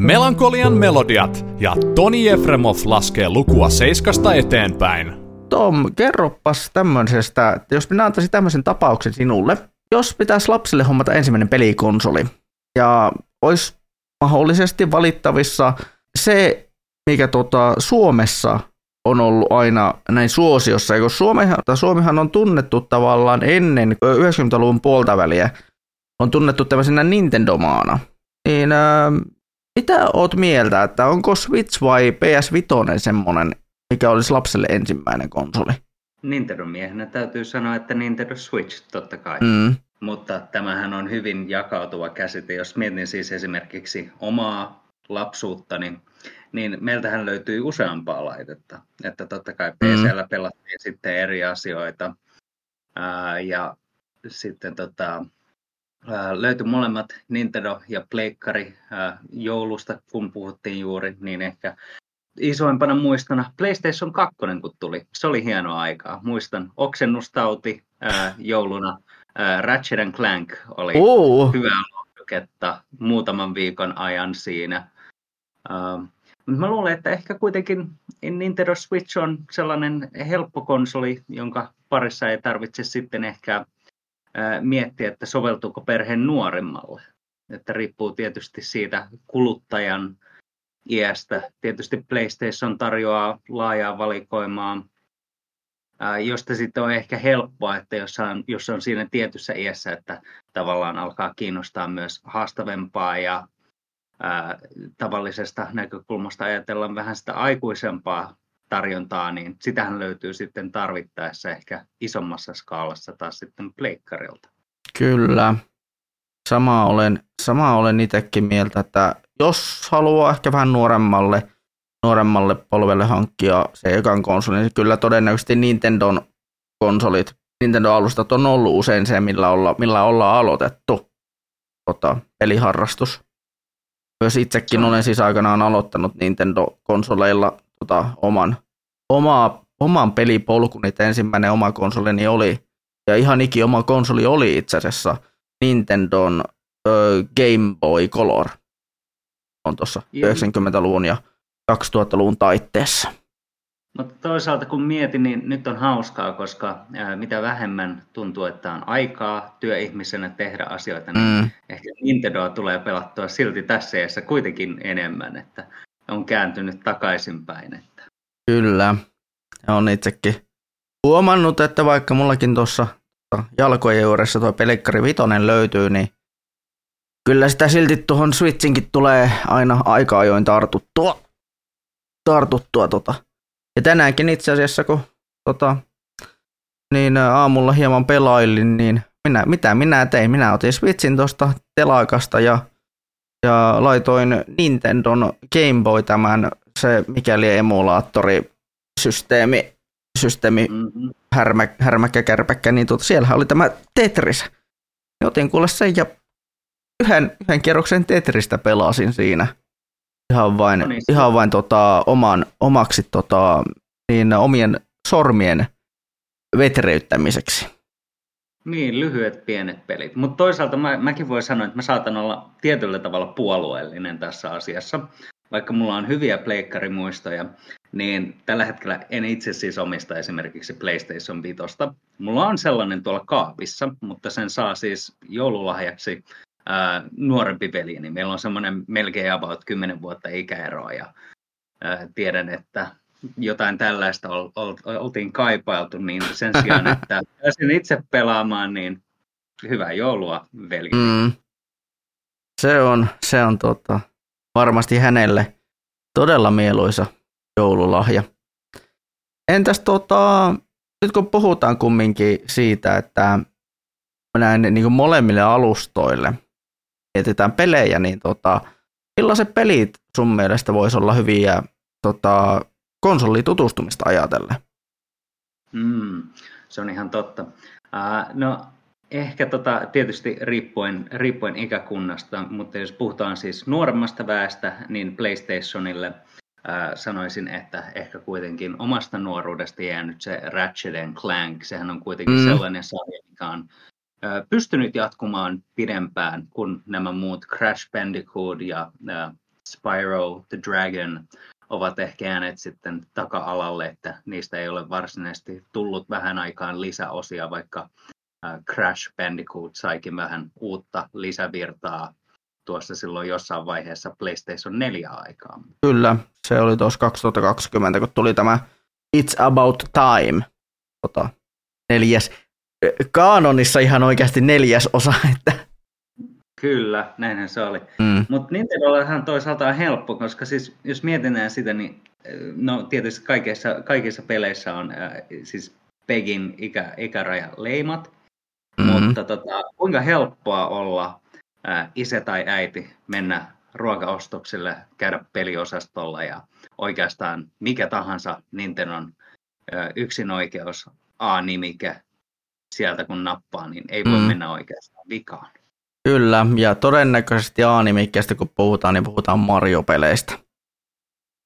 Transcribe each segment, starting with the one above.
Melankolian melodiat ja Toni Efremov laskee lukua seiskasta eteenpäin. Tom, kerropas tämmöisestä, jos minä antaisin tämmöisen tapauksen sinulle. Jos pitäisi lapsille hommata ensimmäinen pelikonsoli ja olisi mahdollisesti valittavissa se, mikä tota Suomessa on ollut aina näin suosiossa, kun Suomihan, Suomihan on tunnettu tavallaan ennen 90-luvun puolta väliä, on tunnettu tämmöisenä Nintendo-maana. Niin äh, mitä oot mieltä, että onko Switch vai PS5 semmoinen, mikä olisi lapselle ensimmäinen konsoli? Nintendo-miehenä täytyy sanoa, että Nintendo Switch totta kai. Mm. Mutta tämähän on hyvin jakautuva käsite. Jos mietin siis esimerkiksi omaa lapsuuttani, niin meiltähän löytyy useampaa laitetta. Että totta kai PCllä pelattiin sitten eri asioita. Ää, ja sitten tota, löytyi molemmat Nintendo ja Pleikkari joulusta, kun puhuttiin juuri, niin ehkä isoimpana muistona PlayStation 2, kun tuli. Se oli hienoa aikaa. Muistan oksennustauti ää, jouluna. Ää, Ratchet Clank oli Uh. hyvää lohjuketta muutaman viikon ajan siinä. Mutta mä luulen, että ehkä kuitenkin Nintendo Switch on sellainen helppo konsoli, jonka parissa ei tarvitse sitten ehkä miettiä, että soveltuuko perheen nuorimmalle. Että riippuu tietysti siitä kuluttajan iästä. Tietysti PlayStation tarjoaa laajaa valikoimaa, josta sitten on ehkä helppoa, että jos on, jos on siinä tietyssä iässä, että tavallaan alkaa kiinnostaa myös haastavempaa ja ää, tavallisesta näkökulmasta ajatellaan vähän sitä aikuisempaa tarjontaa, niin sitähän löytyy sitten tarvittaessa ehkä isommassa skaalassa taas sitten pleikkarilta. Kyllä. Sama olen, sama olen itsekin mieltä, että jos haluaa ehkä vähän nuoremmalle, nuoremmalle polvelle hankkia se ekan konsoli, niin kyllä todennäköisesti Nintendon konsolit, Nintendo-alustat on ollut usein se, millä, olla, millä ollaan aloitettu tota, peliharrastus. Myös itsekin olen siis aikanaan aloittanut Nintendo-konsoleilla tota, oman, oma, oman pelipolkun, että ensimmäinen oma konsolini oli, ja ihan iki oma konsoli oli itse asiassa Nintendon ö, Game Boy Color. On tuossa 90-luvun ja 2000-luvun taitteessa. Mutta toisaalta kun mietin, niin nyt on hauskaa, koska ää, mitä vähemmän tuntuu, että on aikaa työihmisenä tehdä asioita, niin mm. ehkä Nintendoa tulee pelattua silti tässä iässä kuitenkin enemmän, että on kääntynyt takaisinpäin. Että. Kyllä, ja on itsekin huomannut, että vaikka mullakin tuossa jalkojen juuressa tuo Pelikkari Vitonen löytyy, niin kyllä sitä silti tuohon Switchinkin tulee aina aika ajoin tartuttua. Tartuttua tota ja tänäänkin itse asiassa, kun tota, niin aamulla hieman pelailin, niin minä, mitä minä tein? Minä otin Switchin tuosta telakasta ja, ja laitoin Nintendon Game Boy tämän, se mikäli emulaattori systeemi, systeemi mm-hmm. härmä, härmäkkä, kärpäkkä, niin tuota, siellä oli tämä Tetris. Ja otin kuule sen ja yhden, yhden kierroksen Tetristä pelasin siinä ihan vain, no niin, ihan vain tota, oman, omaksi tota, niin, omien sormien vetreyttämiseksi. Niin, lyhyet pienet pelit. Mutta toisaalta mä, mäkin voin sanoa, että mä saatan olla tietyllä tavalla puolueellinen tässä asiassa. Vaikka mulla on hyviä pleikkarimuistoja, niin tällä hetkellä en itse siis omista esimerkiksi PlayStation 5. Mulla on sellainen tuolla kaapissa, mutta sen saa siis joululahjaksi ää, nuorempi veli, niin meillä on semmoinen melkein about 10 vuotta ikäeroa ja ää, tiedän, että jotain tällaista ol, ol, oltiin kaipailtu, niin sen sijaan, että pääsin itse pelaamaan, niin hyvää joulua veli. Mm. Se on, se on tota, varmasti hänelle todella mieluisa joululahja. Entäs tota, nyt kun puhutaan kumminkin siitä, että näin niin kuin molemmille alustoille mietitään pelejä, niin tota, millaiset pelit sun mielestä voisi olla hyviä tota, konsolitutustumista ajatellen? Mm, se on ihan totta. Uh, no ehkä tota, tietysti riippuen, riippuen ikäkunnasta, mutta jos puhutaan siis nuoremmasta väestä, niin PlayStationille uh, sanoisin, että ehkä kuitenkin omasta nuoruudesta jäänyt se Ratchet Clank. Sehän on kuitenkin mm. sellainen sarja, mikä on pystynyt jatkumaan pidempään kuin nämä muut Crash Bandicoot ja Spyro the Dragon ovat ehkä jääneet sitten taka-alalle, että niistä ei ole varsinaisesti tullut vähän aikaan lisäosia, vaikka Crash Bandicoot saikin vähän uutta lisävirtaa tuossa silloin jossain vaiheessa PlayStation 4 aikaa. Kyllä, se oli tuossa 2020, kun tuli tämä It's About Time, tota, neljäs, kaanonissa ihan oikeasti neljäs osa, että Kyllä, näinhän se oli. mm. Mutta Nintendollahan toisaalta on helppo, koska siis jos mietitään sitä, niin no tietysti kaikissa, kaikissa peleissä on äh, siis Pegin ikä, ikäraja leimat, Mm. mutta tota, kuinka helppoa olla äh, isä tai äiti mennä ruokaostoksille, käydä peliosastolla ja oikeastaan mikä tahansa Nintendon äh, yksinoikeus A-nimike sieltä kun nappaa, niin ei voi Mm. mennä oikeastaan vikaan. Kyllä, ja todennäköisesti A-nimikkeestä kun puhutaan, niin puhutaan Mario-peleistä.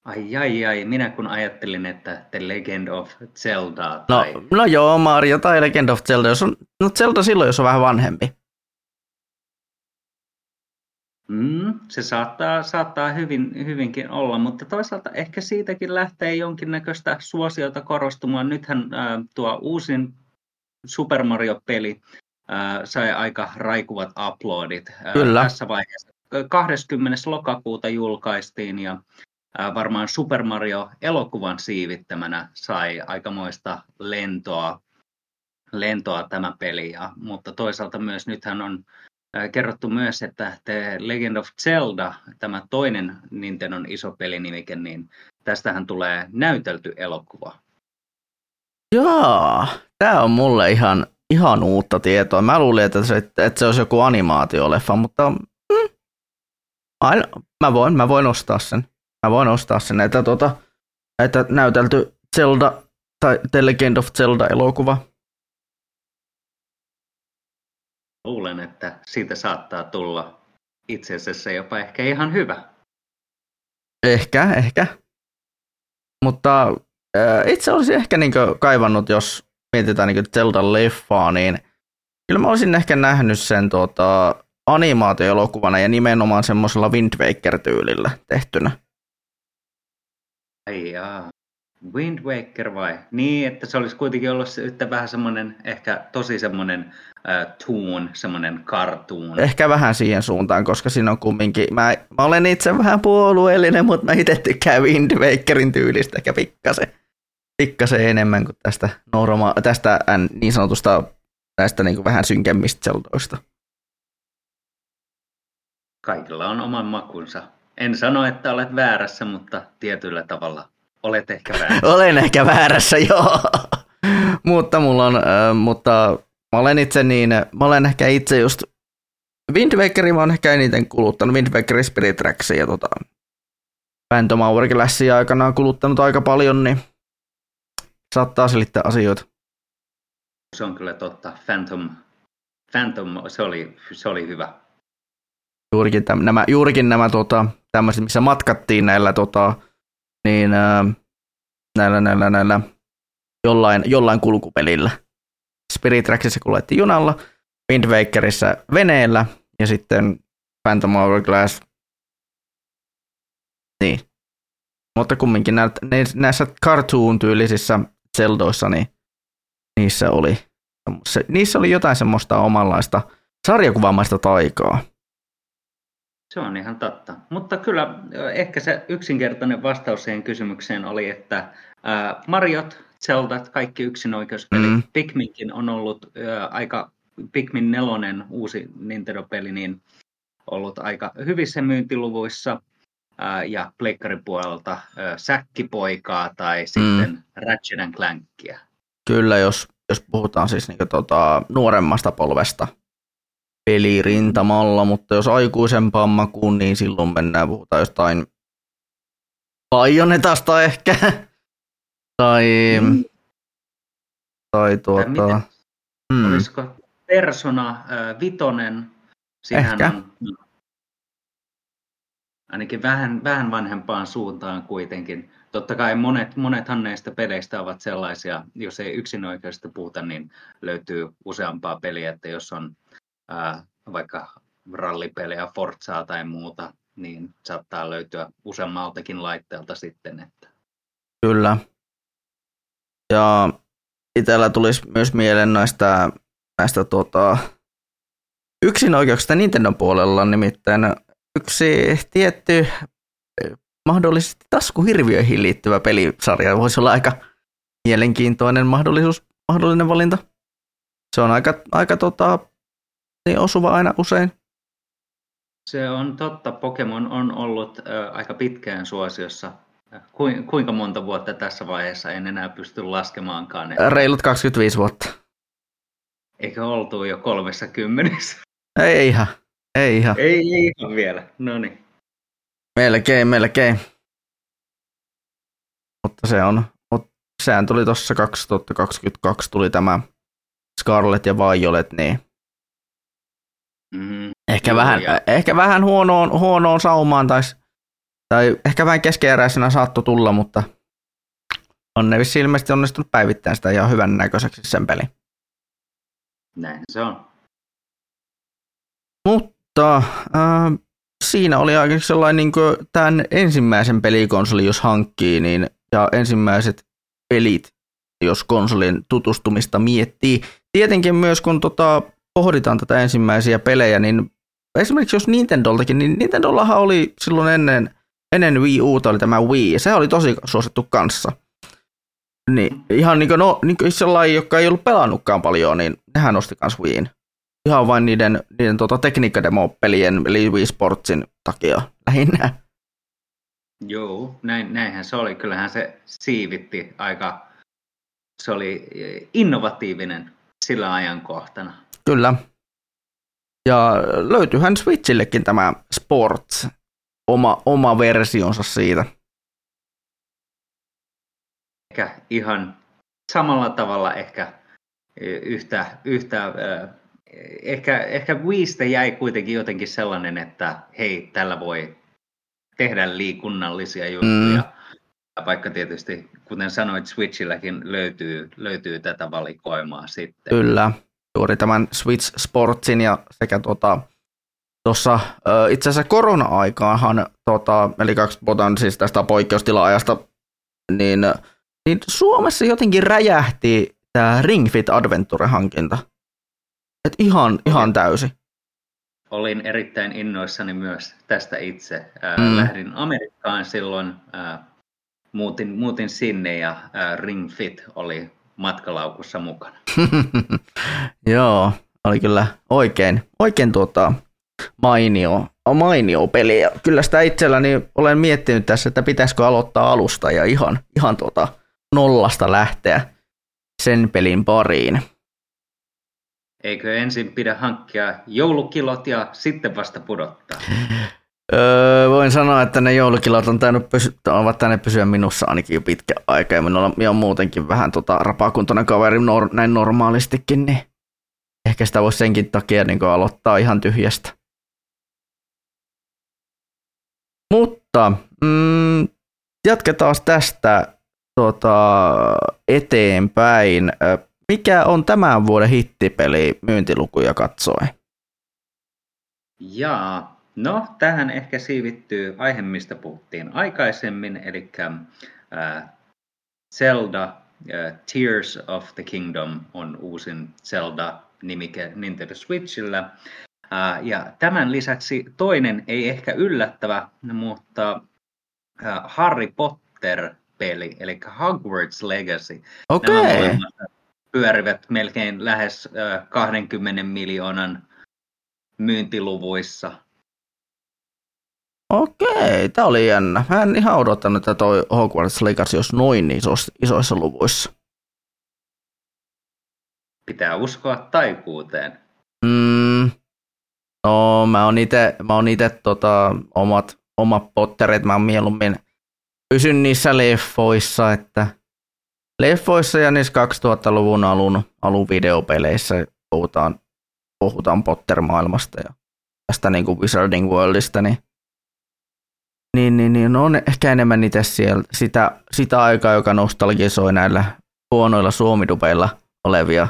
Ai ai ai, minä kun ajattelin, että The Legend of Zelda No, tai... no joo, Mario tai Legend of Zelda, jos on, no Zelda silloin, jos on vähän vanhempi. Mm, se saattaa, saattaa hyvin, hyvinkin olla, mutta toisaalta ehkä siitäkin lähtee jonkinnäköistä suosiota korostumaan. Nythän äh, tuo uusin Super Mario-peli sai aika raikuvat uploadit. Äh, Kyllä. Tässä vaiheessa 20. lokakuuta julkaistiin ja äh, varmaan Super Mario-elokuvan siivittämänä sai aikamoista lentoa, lentoa tämä peli. Ja, mutta toisaalta myös nythän on kerrottu myös, että The Legend of Zelda, tämä toinen Nintendon iso pelinimike, niin tästähän tulee näytelty elokuva. Jaa, tämä on mulle ihan, ihan uutta tietoa. Mä luulin, että se, että se olisi joku animaatioleffa, mutta mm, aina, mä, voin, mä voin ostaa sen. Mä voin ostaa sen, että, tota, että näytelty Zelda tai The Legend of Zelda-elokuva. Luulen, että siitä saattaa tulla itse asiassa jopa ehkä ihan hyvä. Ehkä, ehkä. Mutta äh, itse olisin ehkä niin kaivannut, jos mietitään niin Zelda-leffaa, niin kyllä mä olisin ehkä nähnyt sen tuota, animaatioelokuvana ja nimenomaan semmoisella Wind Waker-tyylillä tehtynä. Ai jaa. Wind Waker vai? Niin, että se olisi kuitenkin ollut yhtä vähän semmoinen, ehkä tosi semmoinen äh, toon, semmoinen cartoon. Ehkä vähän siihen suuntaan, koska siinä on kumminkin, mä, mä olen itse vähän puolueellinen, mutta mä itse tykkään Wind Wakerin tyylistä ehkä pikkasen, pikkasen enemmän kuin tästä, norma- tästä niin sanotusta näistä niin kuin vähän synkemmistä Zeldoista. Kaikilla on oman makunsa. En sano, että olet väärässä, mutta tietyllä tavalla olet ehkä väärässä. Olen ehkä väärässä, joo. mutta mulla on, äh, mutta mä olen itse niin, mä olen ehkä itse just, Wind Wakeria mä oon ehkä eniten kuluttanut, Wind Waker Spirit Tracksia ja tota, Phantom Hourglassia aikanaan kuluttanut aika paljon, niin saattaa selittää asioita. Se on kyllä totta. Phantom, Phantom se, oli, se oli hyvä. Juurikin, täm, nämä, juurikin nämä tota, tämmöiset, missä matkattiin näillä, tota, niin, ää, näillä, näillä, näillä jollain, jollain kulkupelillä. Spirit Tracksissa kuljettiin junalla, Wind Wakerissa veneellä ja sitten Phantom Hourglass. Niin. Mutta kumminkin näissä cartoon-tyylisissä Zeldoissa, niin niissä oli, se, niissä oli jotain semmoista omanlaista sarjakuvamaista taikaa. Se on ihan totta. Mutta kyllä ehkä se yksinkertainen vastaus siihen kysymykseen oli, että ää, Mariot, Zeldat, kaikki yksinoikeuspelit. Mm. Pikminkin on ollut ää, aika, Pikmin nelonen uusi Nintendo-peli, niin ollut aika hyvissä myyntiluvuissa. Ja pleikkarin puolelta Säkkipoikaa tai sitten Ratchet and Clankia. Kyllä, jos, jos puhutaan siis niinku tota, nuoremmasta polvesta pelirintamalla, mutta jos aikuisempaan makuun, niin silloin mennään, puhutaan jostain Bayonetasta ehkä. tai, Mm. tai tuota, miten, mm, Olisiko Persona äh, Vitonen? Siinähän Ehkä. On, ainakin vähän, vähän vanhempaan suuntaan kuitenkin. Totta kai monet, monethan näistä peleistä ovat sellaisia, jos ei yksinoikeudesta puhuta, niin löytyy useampaa peliä, että jos on ää, vaikka rallipelejä, Forzaa tai muuta, niin saattaa löytyä useammaltakin laitteelta sitten. Että. Kyllä. Ja itsellä tulisi myös mieleen näistä, näistä tota, yksin oikeuksista Nintendo puolella, nimittäin yksi tietty mahdollisesti taskuhirviöihin liittyvä pelisarja voisi olla aika mielenkiintoinen mahdollisuus, mahdollinen valinta. Se on aika, aika tota, niin osuva aina usein. Se on totta. Pokemon on ollut ä, aika pitkään suosiossa. kuinka monta vuotta tässä vaiheessa en enää pysty laskemaankaan. Että... Reilut 25 vuotta. Eikö oltu jo kolmessa kymmenessä? Ei ihan. Ei ihan. Ei, ei ihan vielä. No niin. Melkein, melkein. Mutta se on, mutta sehän tuli tuossa 2022 tuli tämä Scarlet ja Violet, niin mm, ehkä, joo, vähän, ja... ehkä vähän huonoon, huonoon saumaan tai, tai ehkä vähän keskeeräisenä saattoi tulla, mutta on ne vissi ilmeisesti onnistunut päivittämään sitä ihan hyvän näköiseksi sen peli. Näin se on. Mutta äh, siinä oli aika sellainen niin kuin tämän ensimmäisen pelikonsoli, jos hankkii, niin, ja ensimmäiset pelit, jos konsolin tutustumista miettii. Tietenkin myös kun tota, pohditaan tätä ensimmäisiä pelejä, niin esimerkiksi jos Nintendoltakin, niin Nintendollahan oli silloin ennen, ennen Wii Uta oli tämä Wii, ja se oli tosi suosittu kanssa. Niin, ihan niin kuin, no, niin kuin sellainen, joka ei ollut pelannutkaan paljon, niin nehän nosti kans Wiiin ihan vain niiden, niiden tota, tekniikkademo-pelien, eli Wii Sportsin takia lähinnä. Joo, näin, näinhän se oli. Kyllähän se siivitti aika, se oli innovatiivinen sillä ajankohtana. Kyllä. Ja löytyyhän Switchillekin tämä Sports, oma, oma versionsa siitä. Ehkä ihan samalla tavalla ehkä yhtä, yhtä ehkä, ehkä Wiistä jäi kuitenkin jotenkin sellainen, että hei, tällä voi tehdä liikunnallisia juttuja. Mm. Vaikka tietysti, kuten sanoit, Switchilläkin löytyy, löytyy tätä valikoimaa sitten. Kyllä, juuri tämän Switch Sportsin ja sekä tuota, tuossa itse asiassa korona-aikaanhan, tota, eli kaksi puhutaan siis tästä poikkeustila-ajasta, niin, niin Suomessa jotenkin räjähti tämä Ring Fit Adventure-hankinta. Et ihan, ihan täysi. Olin erittäin innoissani myös tästä itse. mm. Lähdin Amerikkaan silloin, muutin, muutin sinne ja Ring Fit oli matkalaukussa mukana. Joo, oli kyllä oikein, oikein tuota, mainio, mainio peli. Ja kyllä sitä itselläni olen miettinyt tässä, että pitäisikö aloittaa alusta ja ihan, ihan tuota nollasta lähteä sen pelin pariin eikö ensin pidä hankkia joulukilot ja sitten vasta pudottaa? Öö, voin sanoa, että ne joulukilot on tainnut pysy- ovat tänne pysyä minussa ainakin jo pitkä aika. Ja minulla on muutenkin vähän tota rapakuntoinen kaveri nor- näin normaalistikin, niin ehkä sitä voisi senkin takia niin aloittaa ihan tyhjästä. Mutta mm, jatketaan tästä tota, eteenpäin. Mikä on tämän vuoden hittipeli myyntilukuja katsoen? Jaa, no tähän ehkä siivittyy aihe, mistä puhuttiin aikaisemmin, eli äh, Zelda äh, Tears of the Kingdom on uusin Zelda-nimike Nintendo Switchillä. Äh, ja tämän lisäksi toinen, ei ehkä yllättävä, mutta äh, Harry Potter-peli, eli Hogwarts Legacy. Okei. Okay pyörivät melkein lähes 20 miljoonan myyntiluvuissa. Okei, tämä oli jännä. Mä en ihan odottanut, että toi Hogwarts Legacy olisi noin isoissa, isoissa luvuissa. Pitää uskoa taikuuteen. Mm, no, mä oon ite, mä oon ite tota, omat, omat potterit, mä oon mieluummin pysyn niissä leffoissa, että leffoissa ja niissä 2000-luvun alun, alun videopeleissä puhutaan, puhutaan Potter-maailmasta ja tästä niin kuin Wizarding Worldista, niin, niin, niin, niin on ehkä enemmän itse siellä, sitä, sitä aikaa, joka nostalgisoi näillä huonoilla suomidupeilla olevia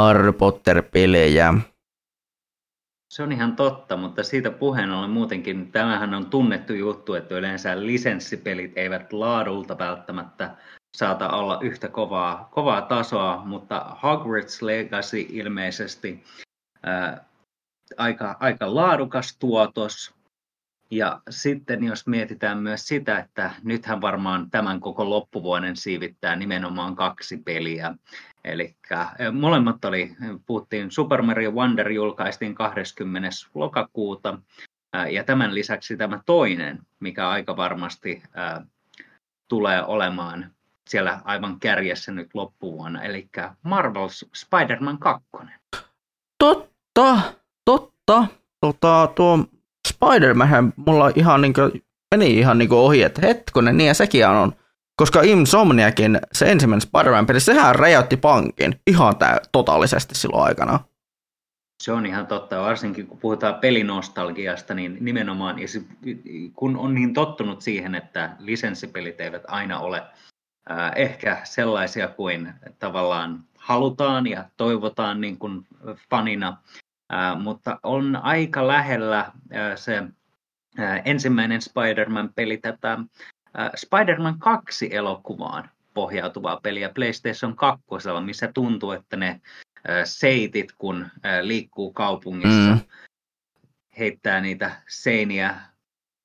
Harry Potter-pelejä. Se on ihan totta, mutta siitä puheen ollen muutenkin, tämähän on tunnettu juttu, että yleensä lisenssipelit eivät laadulta välttämättä saata olla yhtä kovaa, kovaa tasoa, mutta Hogwarts Legacy ilmeisesti ää, aika, aika laadukas tuotos. Ja sitten jos mietitään myös sitä, että nythän varmaan tämän koko loppuvuoden siivittää nimenomaan kaksi peliä. Eli molemmat oli, puhuttiin Super Mario Wonder julkaistiin 20. lokakuuta, ja tämän lisäksi tämä toinen, mikä aika varmasti tulee olemaan siellä aivan kärjessä nyt loppuvuonna, eli Marvel's Spider-Man 2. Totta, totta. Tota, tuo Spider-Man mulla ihan niin kuin, meni ihan niin ohi, että hetkonen, niin ja sekin on. Koska Insomniakin, se ensimmäinen Spider-Man-peli, sehän räjäytti pankin ihan tää, totaalisesti silloin aikana. Se on ihan totta, varsinkin kun puhutaan pelinostalgiasta, niin nimenomaan, kun on niin tottunut siihen, että lisenssipelit eivät aina ole äh, ehkä sellaisia kuin tavallaan halutaan ja toivotaan niin kuin fanina, äh, mutta on aika lähellä äh, se äh, ensimmäinen Spider-Man-peli tätä äh, Spider-Man 2 elokuvaan pohjautuvaa peliä PlayStation 2, missä tuntuu, että ne äh, seitit, kun äh, liikkuu kaupungissa, mm. heittää niitä seiniä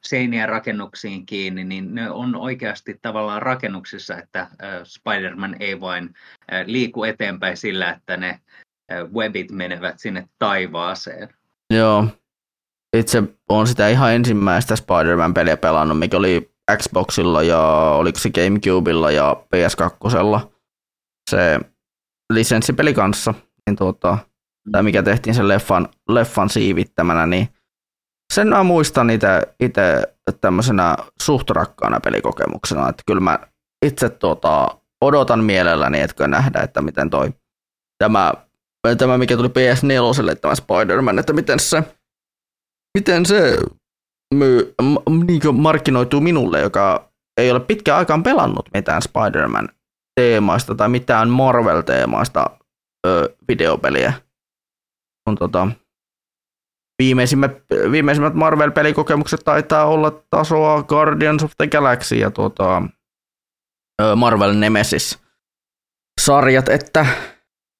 seiniä rakennuksiin kiinni, niin ne on oikeasti tavallaan rakennuksissa, että Spider-Man ei vain liiku eteenpäin sillä, että ne webit menevät sinne taivaaseen. Joo. Itse on sitä ihan ensimmäistä Spider-Man-peliä pelannut, mikä oli Xboxilla ja oliko se Gamecubella ja PS2. Se lisenssipeli kanssa, niin tuota, tai mikä tehtiin sen leffan, leffan siivittämänä, niin sen mä muistan itse tämmöisenä suht rakkaana pelikokemuksena, että kyllä mä itse tuota, odotan mielelläni, että nähdä, että miten toi tämä, tämä mikä tuli PS4, tämä Spider-Man, että miten se, miten se myy, niin markkinoituu minulle, joka ei ole pitkään aikaan pelannut mitään Spider-Man teemaista tai mitään Marvel-teemaista ö, videopeliä. On tota, viimeisimmät, viimeisimmät Marvel-pelikokemukset taitaa olla tasoa Guardians of the Galaxy ja tuota, Marvel Nemesis. Sarjat, että,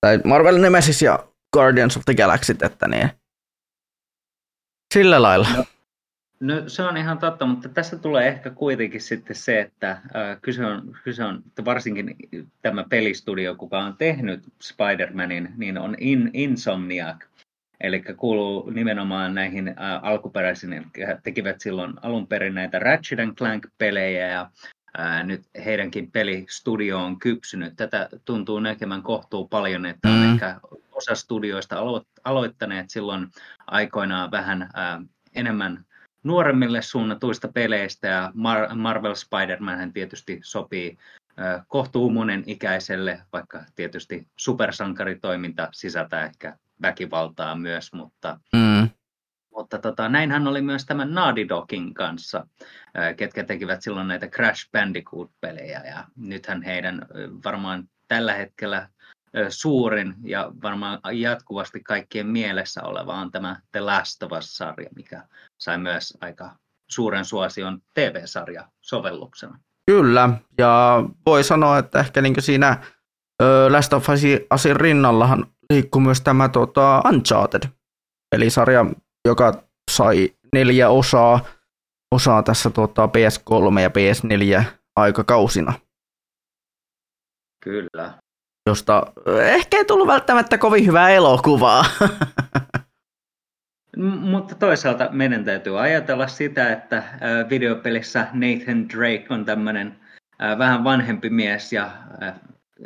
tai Marvel Nemesis ja Guardians of the Galaxy, että niin, sillä lailla. No, no se on ihan totta, mutta tässä tulee ehkä kuitenkin sitten se, että äh, kyse, on, kyse on, että varsinkin tämä pelistudio, kuka on tehnyt Spider-Manin, niin on in, Insomniac, Eli kuuluu nimenomaan näihin ä, alkuperäisiin, he tekivät silloin alun perin näitä Ratchet Clank-pelejä ja nyt heidänkin pelistudio on kypsynyt. Tätä tuntuu näkemään kohtuu paljon, että on mm. ehkä osa studioista alo- aloittaneet silloin aikoinaan vähän enemmän nuoremmille suunnatuista peleistä ja Mar- Marvel Spider-Man tietysti sopii kohtuumunen ikäiselle, vaikka tietysti supersankaritoiminta sisältää ehkä väkivaltaa myös, mutta, mm. mutta tota, näinhän oli myös tämän Naughty Dogin kanssa, ketkä tekivät silloin näitä Crash Bandicoot-pelejä ja nythän heidän varmaan tällä hetkellä suurin ja varmaan jatkuvasti kaikkien mielessä oleva on tämä The Last of Us-sarja, mikä sai myös aika suuren suosion TV-sarja sovelluksena. Kyllä, ja voi sanoa, että ehkä niin siinä Last of Usin rinnallahan liikkuu myös tämä tota, Uncharted, eli sarja, joka sai neljä osaa, osaa tässä tota, PS3 ja PS4 aikakausina. Kyllä. Josta ehkä ei tullut välttämättä kovin hyvää elokuvaa. Mutta toisaalta meidän täytyy ajatella sitä, että videopelissä Nathan Drake on tämmöinen vähän vanhempi mies ja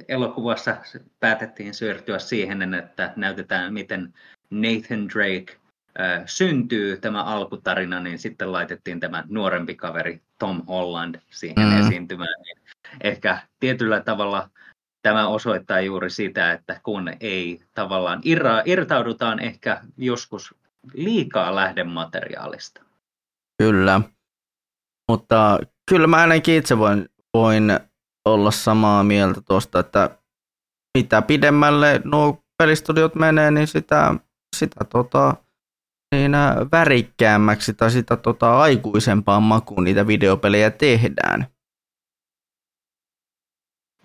elokuvassa päätettiin syörtyä siihen, että näytetään, miten Nathan Drake äh, syntyy tämä alkutarina, niin sitten laitettiin tämä nuorempi kaveri Tom Holland siihen mm. esiintymään. Niin ehkä tietyllä tavalla tämä osoittaa juuri sitä, että kun ei tavallaan irra, irtaudutaan ehkä joskus liikaa lähdemateriaalista. Kyllä, mutta kyllä mä ainakin itse voin, voin olla samaa mieltä tuosta, että mitä pidemmälle nuo pelistudiot menee, niin sitä, sitä tota, niin äh, värikkäämmäksi tai sitä tota, aikuisempaan makuun niitä videopelejä tehdään.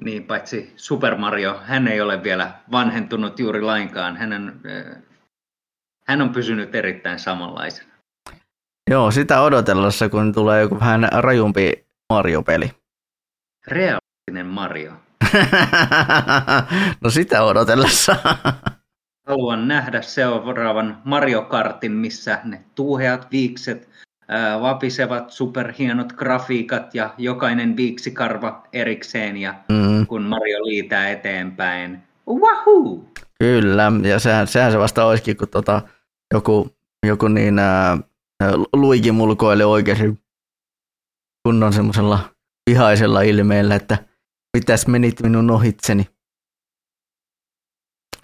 Niin, paitsi Super Mario, hän ei ole vielä vanhentunut juuri lainkaan. Hän on, äh, hän on pysynyt erittäin samanlaisena. Joo, sitä odotellessa, kun tulee joku vähän rajumpi Mario-peli. Realistinen Mario. no sitä odotellessa. Haluan nähdä seuraavan Mario Kartin, missä ne tuuheat viikset ää, vapisevat superhienot grafiikat ja jokainen viiksikarva erikseen ja mm. kun Mario liitää eteenpäin. Wahoo! Kyllä, ja sehän, sehän se vasta olisikin, kun tota, joku, joku niin ää, Luigi mulkoili oikein kunnon semmoisella vihaisella ilmeellä, että mitäs menit minun ohitseni.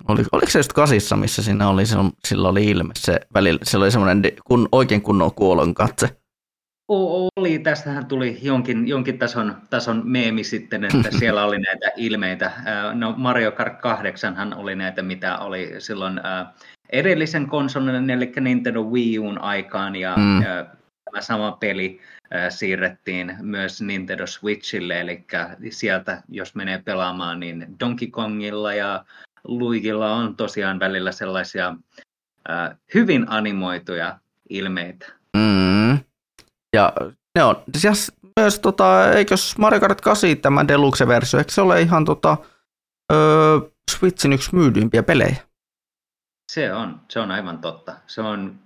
Oli, oliko se just kasissa, missä siinä oli, sillä oli ilme, se välillä, se oli semmoinen kun, oikein kunnon kuolon katse. Oli, tästähän tuli jonkin, jonkin tason, tason meemi sitten, että siellä oli näitä ilmeitä. No Mario Kart 8 oli näitä, mitä oli silloin edellisen konsolin, eli Nintendo Wii Un aikaan, ja mm. tämä sama peli siirrettiin myös Nintendo Switchille, eli sieltä jos menee pelaamaan, niin Donkey Kongilla ja Luigilla on tosiaan välillä sellaisia äh, hyvin animoituja ilmeitä. Mm. Ja ne on siis myös, tota, eikös Mario Kart 8 tämä Deluxe-versio, eikö se ole ihan tota, öö, Switchin yksi myydyimpiä pelejä? Se on, se on aivan totta. Se on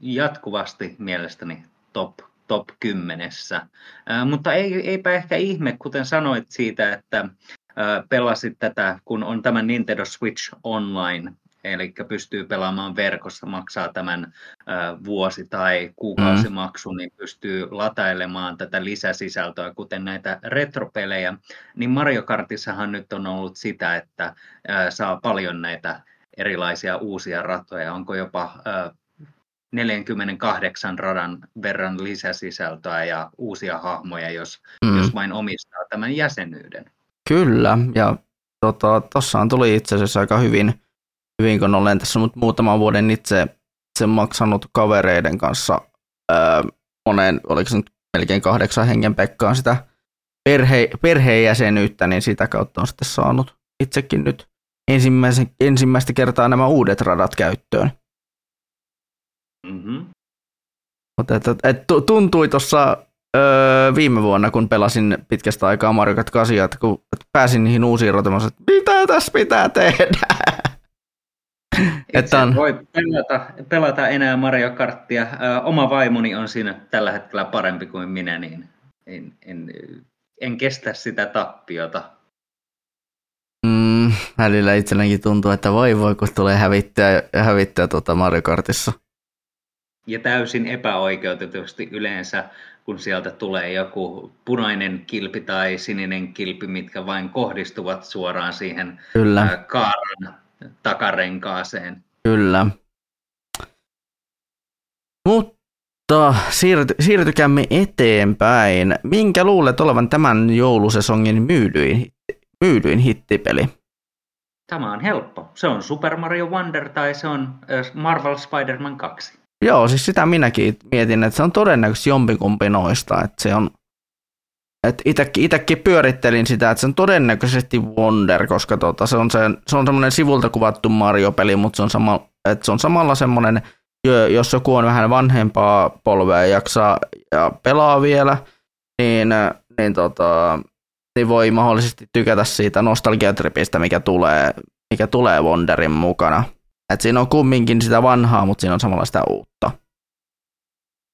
jatkuvasti mielestäni top, top kymmenessä. Äh, mutta ei, eipä ehkä ihme, kuten sanoit siitä, että pelasit tätä, kun on tämä Nintendo Switch Online, eli pystyy pelaamaan verkossa, maksaa tämän vuosi- tai kuukausimaksun, mm. niin pystyy latailemaan tätä lisäsisältöä, kuten näitä retropelejä, niin Mario Kartissahan nyt on ollut sitä, että saa paljon näitä erilaisia uusia ratoja, onko jopa 48 radan verran lisäsisältöä ja uusia hahmoja, jos, mm. jos vain omistaa tämän jäsenyyden. Kyllä, ja tuossahan tota, tuli itse asiassa aika hyvin, hyvin kun olen tässä mut muutaman vuoden itse, itse maksanut kavereiden kanssa ää, monen, oliko se nyt melkein kahdeksan hengen Pekkaan sitä perhe, perheenjäsenyyttä, niin sitä kautta on sitten saanut itsekin nyt ensimmäistä kertaa nämä uudet radat käyttöön. Mm-hmm. Mutta et, et, et, tuntui tuossa öö, viime vuonna, kun pelasin pitkästä aikaa Mario Kart 8, että kun pääsin niihin uusiin rotemaan, että mitä tässä pitää tehdä? että on... voi pelata, pelata enää Mario Karttia. Ö, oma vaimoni on siinä tällä hetkellä parempi kuin minä, niin en, en, en kestä sitä tappiota. Mm, välillä itselläkin tuntuu, että voi voi, kun tulee hävittää, hävittää tuota Mario Kartissa. Ja täysin epäoikeutetusti yleensä kun sieltä tulee joku punainen kilpi tai sininen kilpi, mitkä vain kohdistuvat suoraan siihen Kyllä. kaaran takarenkaaseen. Kyllä. Mutta siirty, siirtykäämme eteenpäin. Minkä luulet olevan tämän joulusesongin myydyin, myydyin hittipeli? Tämä on helppo. Se on Super Mario Wonder tai se on Marvel Spider-Man 2. Joo, siis sitä minäkin mietin, että se on todennäköisesti jompikumpi noista, että se on että itekin, itekin pyörittelin sitä, että se on todennäköisesti Wonder, koska tota, se on, se, se on semmoinen sivulta kuvattu Mario-peli, mutta se on, sama, että se on samalla semmoinen, jos joku on vähän vanhempaa polvea ja jaksaa ja pelaa vielä, niin, niin, tota, niin voi mahdollisesti tykätä siitä nostalgiatripistä, mikä tulee, mikä tulee Wonderin mukana. Et siinä on kumminkin sitä vanhaa, mutta siinä on samalla sitä uutta.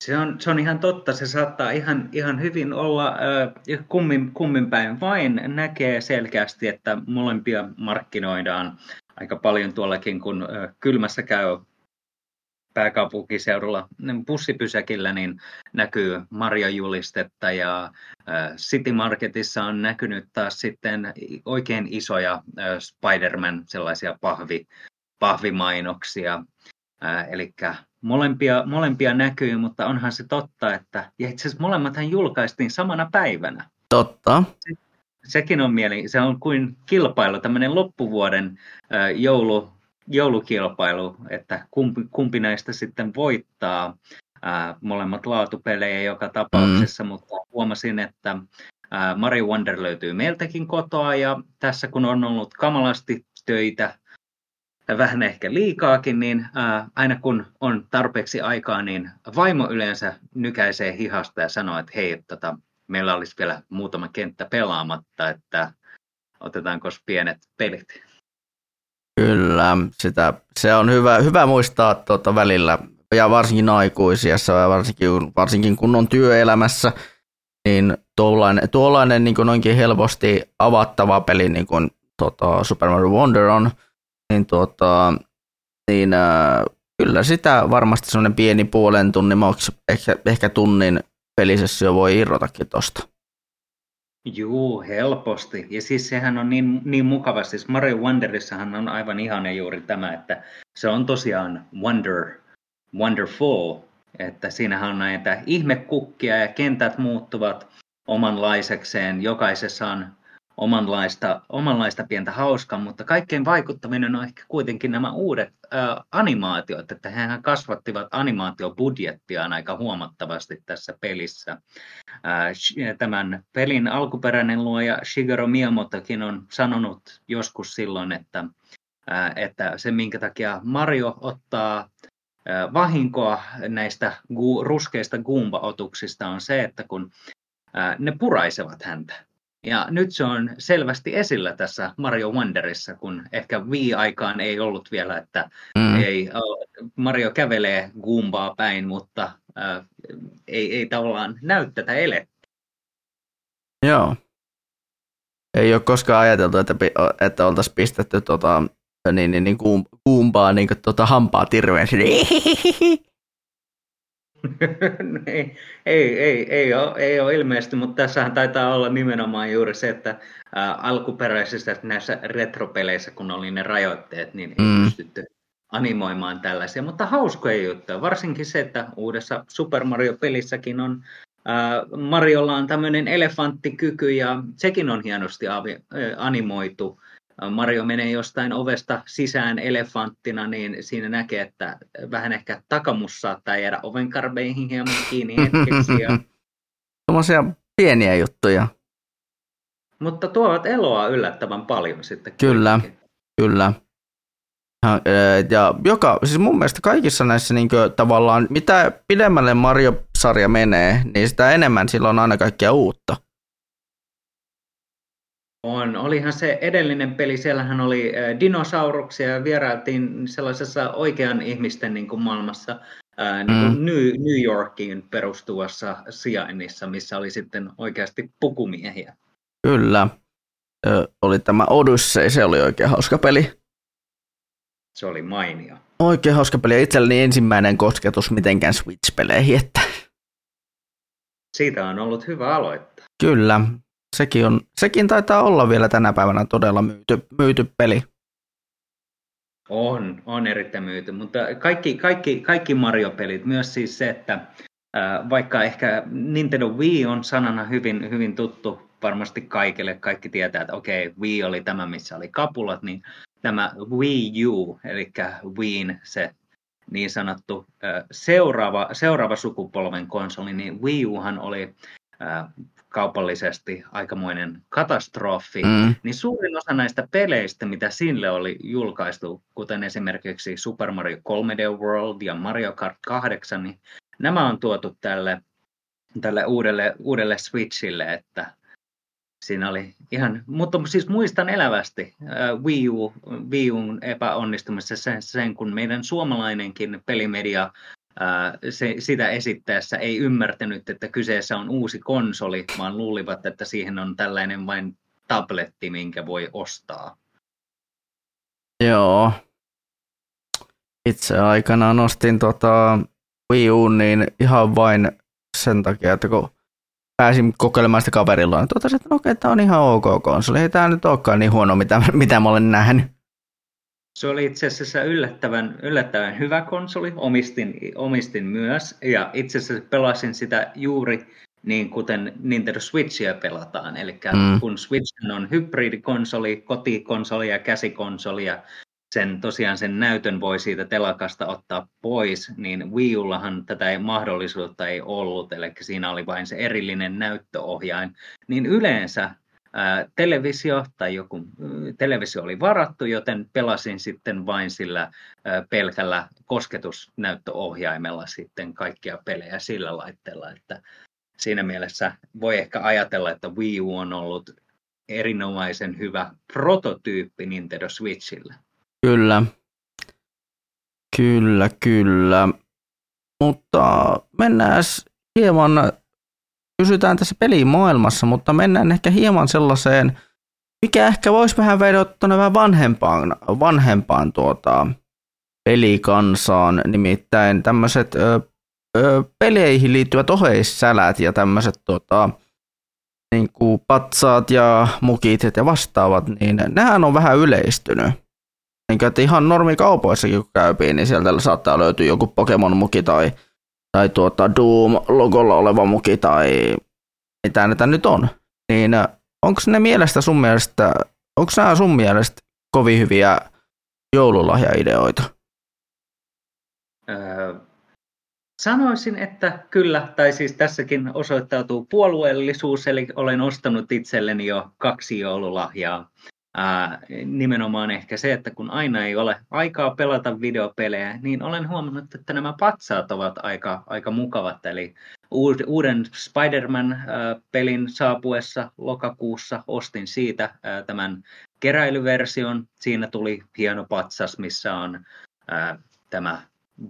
Se on, se on ihan totta. Se saattaa ihan, ihan hyvin olla äh, kummin, kummin päin. Vain näkee selkeästi, että molempia markkinoidaan aika paljon tuollakin, kun äh, kylmässä käy pääkaupunkiseudulla bussipysäkillä, niin näkyy Marja-julistetta ja äh, City Marketissa on näkynyt taas sitten oikein isoja äh, Spider-Man sellaisia pahvi, pahvimainoksia. Eli molempia, molempia näkyy, mutta onhan se totta, että ja itse asiassa molemmathan julkaistiin samana päivänä. Totta. Se, sekin on mieli, se on kuin kilpailu, tämmöinen loppuvuoden joulu, joulukilpailu, että kumpi, kumpi näistä sitten voittaa. Ää, molemmat laatupelejä joka tapauksessa, mm. mutta huomasin, että ää, Mario Wonder löytyy meiltäkin kotoa ja tässä kun on ollut kamalasti töitä, vähän ehkä liikaakin, niin ää, aina kun on tarpeeksi aikaa, niin vaimo yleensä nykäisee hihasta ja sanoo, että hei, tota, meillä olisi vielä muutama kenttä pelaamatta, että otetaanko pienet pelit. Kyllä, sitä, se on hyvä, hyvä muistaa tuota välillä, ja varsinkin aikuisiassa, ja varsinkin, varsinkin kun on työelämässä, niin tuollainen, tuollainen niin kuin noinkin helposti avattava peli, niin kuin tota, Super Mario Wonder on, niin, tuota, niin äh, kyllä sitä varmasti semmoinen pieni puolen tunnin, ehkä, ehkä tunnin pelisessio voi irrotakin tosta. Juu, helposti. Ja siis sehän on niin, niin mukava. Siis Mario Wonderissahan on aivan ihana juuri tämä, että se on tosiaan wonder, wonderful. Että siinähän on näitä ihmekukkia ja kentät muuttuvat omanlaisekseen. Jokaisessa on omanlaista, omanlaista pientä hauskaa, mutta kaikkein vaikuttavinen on ehkä kuitenkin nämä uudet ää, animaatiot, että hehän kasvattivat animaatiobudjettiaan aika huomattavasti tässä pelissä. Ää, tämän pelin alkuperäinen luoja Shigeru Miyamotokin on sanonut joskus silloin, että, ää, että se minkä takia Mario ottaa vahinkoa näistä gu, ruskeista Goomba-otuksista on se, että kun ne puraisevat häntä. Ja nyt se on selvästi esillä tässä Mario Wonderissa, kun ehkä Wii-aikaan ei ollut vielä, että mm. ei, Mario kävelee Goombaa päin, mutta äh, ei, ei tavallaan näy tätä elettä. Joo. Ei ole koskaan ajateltu, että, että oltaisiin pistetty tota, niin, niin, niin, kuumpaa niin, tota, hampaa tirveen. ei, ei, ei, ei, ole, ei ole ilmeisesti, mutta tässähän taitaa olla nimenomaan juuri se, että ää, alkuperäisissä näissä retropeleissä, kun oli ne rajoitteet, niin ei mm. pystytty animoimaan tällaisia, mutta hauskoja juttuja. Varsinkin se, että uudessa Super Mario-pelissäkin on ää, Mariolla on tämmöinen elefanttikyky ja sekin on hienosti avi, ää, animoitu. Mario menee jostain ovesta sisään elefanttina, niin siinä näkee, että vähän ehkä takamus saattaa jäädä ovenkarbeihin hieman kiinni hetkeksi. Ja... Tuommoisia pieniä juttuja. Mutta tuovat eloa yllättävän paljon sitten. Kyllä, kuitenkin. kyllä. Ja joka, siis mun mielestä kaikissa näissä niin kuin, tavallaan, mitä pidemmälle Mario-sarja menee, niin sitä enemmän sillä on aina kaikkea uutta. On. Olihan se edellinen peli, siellähän oli äh, dinosauruksia ja vierailtiin sellaisessa oikean ihmisten niin kuin maailmassa äh, niin kuin mm. New, New Yorkiin perustuvassa sijainnissa, missä oli sitten oikeasti pukumiehiä. Kyllä. Ö, oli tämä Odyssey, se oli oikein hauska peli. Se oli mainio. Oikein hauska peli. Itselleni ensimmäinen kosketus mitenkään Switch-peleihin. Että... Siitä on ollut hyvä aloittaa. Kyllä sekin, on, sekin taitaa olla vielä tänä päivänä todella myyty, myyty peli. On, on erittäin myyty, mutta kaikki, kaikki, kaikki Mario-pelit, myös siis se, että äh, vaikka ehkä Nintendo Wii on sanana hyvin, hyvin tuttu varmasti kaikille, kaikki tietää, että okei, okay, Wii oli tämä, missä oli kapulat, niin tämä Wii U, eli Wiin se niin sanottu äh, seuraava, seuraava sukupolven konsoli, niin Wii Uhan oli äh, kaupallisesti aikamoinen katastrofi, mm. niin suurin osa näistä peleistä, mitä sille oli julkaistu, kuten esimerkiksi Super Mario 3D World ja Mario Kart 8, niin nämä on tuotu tälle, tälle uudelle, uudelle Switchille, että siinä oli ihan, mutta siis muistan elävästi uh, Wii, U, Wii Un epäonnistumisessa sen, sen, kun meidän suomalainenkin pelimedia se, sitä esittäessä ei ymmärtänyt, että kyseessä on uusi konsoli, vaan luulivat, että siihen on tällainen vain tabletti, minkä voi ostaa. Joo. Itse aikanaan nostin tota Wii U, niin ihan vain sen takia, että kun pääsin kokeilemaan sitä kaverilla, niin totesin, että no okei, tämä on ihan ok konsoli. Ei tämä nyt olekaan niin huono, mitä, mitä mä olen nähnyt. Se oli itse asiassa yllättävän, yllättävän hyvä konsoli, omistin, omistin myös, ja itse asiassa pelasin sitä juuri niin kuten Nintendo Switchia pelataan. Eli mm. kun Switch on hybridikonsoli, kotikonsoli ja käsikonsoli, ja sen, tosiaan sen näytön voi siitä telakasta ottaa pois, niin Wii Ullahan tätä ei, mahdollisuutta ei ollut, eli siinä oli vain se erillinen näyttöohjain, niin yleensä televisio tai joku televisio oli varattu, joten pelasin sitten vain sillä pelkällä kosketusnäyttöohjaimella sitten kaikkia pelejä sillä laitteella, että siinä mielessä voi ehkä ajatella, että Wii U on ollut erinomaisen hyvä prototyyppi Nintendo Switchille. Kyllä. Kyllä, kyllä. Mutta mennään hieman, pysytään tässä pelimaailmassa, mutta mennään ehkä hieman sellaiseen, mikä ehkä voisi vähän vedota vähän vanhempaan, vanhempaan tuota, pelikansaan, nimittäin tämmöiset peleihin liittyvät oheissälät ja tämmöiset tota, niin patsaat ja mukit ja vastaavat, niin nehän on vähän yleistynyt. Niin että ihan normikaupoissakin kun käypiin, niin sieltä saattaa löytyä joku Pokemon-muki tai, tai tuota Doom-logolla oleva muki tai mitä näitä nyt on. Niin onko ne mielestä sun mielestä, onko nämä sun mielestä kovin hyviä joululahjaideoita? Öö, sanoisin, että kyllä, tai siis tässäkin osoittautuu puolueellisuus, eli olen ostanut itselleni jo kaksi joululahjaa. Ää, nimenomaan ehkä se, että kun aina ei ole aikaa pelata videopelejä, niin olen huomannut, että nämä patsaat ovat aika, aika mukavat. Eli uuden Spider-Man-pelin saapuessa lokakuussa ostin siitä ää, tämän keräilyversion. Siinä tuli hieno patsas, missä on ää, tämä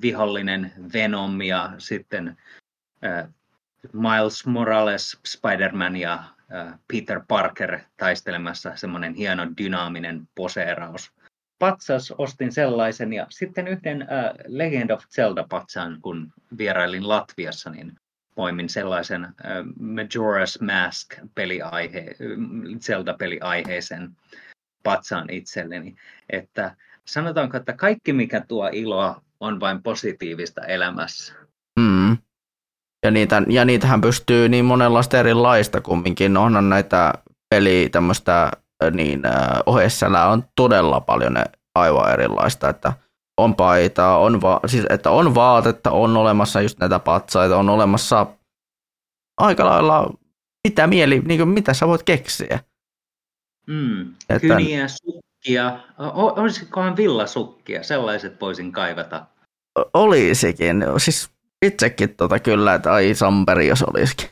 vihollinen Venom ja sitten ää, Miles Morales, Spider-Man ja Peter Parker taistelemassa, semmoinen hieno dynaaminen poseeraus. Patsas ostin sellaisen ja sitten yhden uh, Legend of Zelda-patsaan, kun vierailin Latviassa, niin poimin sellaisen uh, Majora's Mask peliaihe, Zelda-peliaiheisen patsaan itselleni. Että sanotaanko, että kaikki mikä tuo iloa on vain positiivista elämässä. Mm. Ja, niitä, ja niitähän pystyy niin monenlaista erilaista kumminkin. Onhan näitä peli tämmöistä niin ohessälä on todella paljon ne aivan erilaista, että on paitaa, on, va- siis, että on vaatetta, on olemassa just näitä patsaita, on olemassa aika lailla mitä mieli, niin kuin mitä sä voit keksiä. Mm, että... Kyniä, sukkia, olisikohan villasukkia, sellaiset voisin kaivata. Olisikin, siis itsekin tota kyllä, että ai Samperi jos olisikin.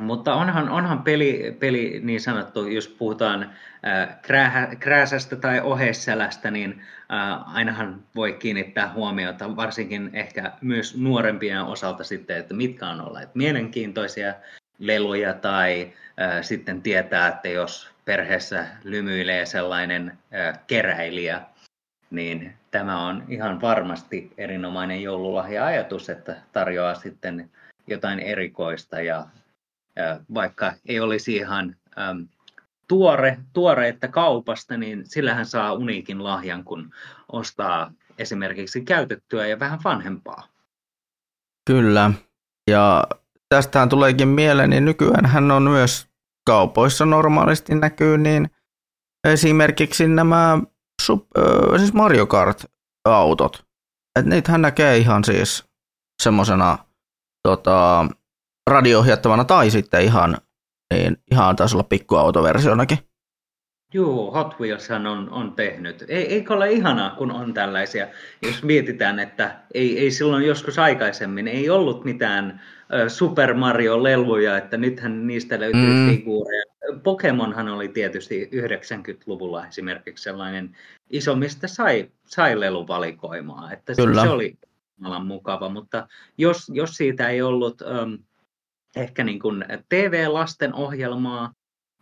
Mutta onhan, onhan peli, peli niin sanottu, jos puhutaan äh, krää, krääsästä tai oheissälästä, niin äh, ainahan voi kiinnittää huomiota, varsinkin ehkä myös nuorempien osalta sitten, että mitkä on olleet mielenkiintoisia leluja tai äh, sitten tietää, että jos perheessä lymyilee sellainen äh, keräilijä, niin tämä on ihan varmasti erinomainen joululahja-ajatus, että tarjoaa sitten jotain erikoista ja, ja vaikka ei olisi ihan äm, tuore, tuoreetta kaupasta, niin sillähän saa uniikin lahjan, kun ostaa esimerkiksi käytettyä ja vähän vanhempaa. Kyllä, ja tästähän tuleekin mieleen, niin nykyään hän on myös kaupoissa normaalisti näkyy, niin esimerkiksi nämä sub, äh, siis Mario Kart-autot. Et niitähän näkee ihan siis semmosena tota, radio-ohjattavana tai sitten ihan, niin, ihan taisi olla pikkuautoversionakin. Joo, Hot Wheelshan on, on tehnyt. Ei, eikö ole ihanaa, kun on tällaisia, jos mietitään, että ei, ei silloin joskus aikaisemmin, ei ollut mitään Super Mario-leluja, että nythän niistä löytyy mm. figuureja. Pokemonhan oli tietysti 90-luvulla esimerkiksi sellainen iso, mistä sai, sai leluvalikoimaa, että Kyllä. se oli mukava, mutta jos, jos siitä ei ollut um, ehkä niin kuin TV-lasten ohjelmaa,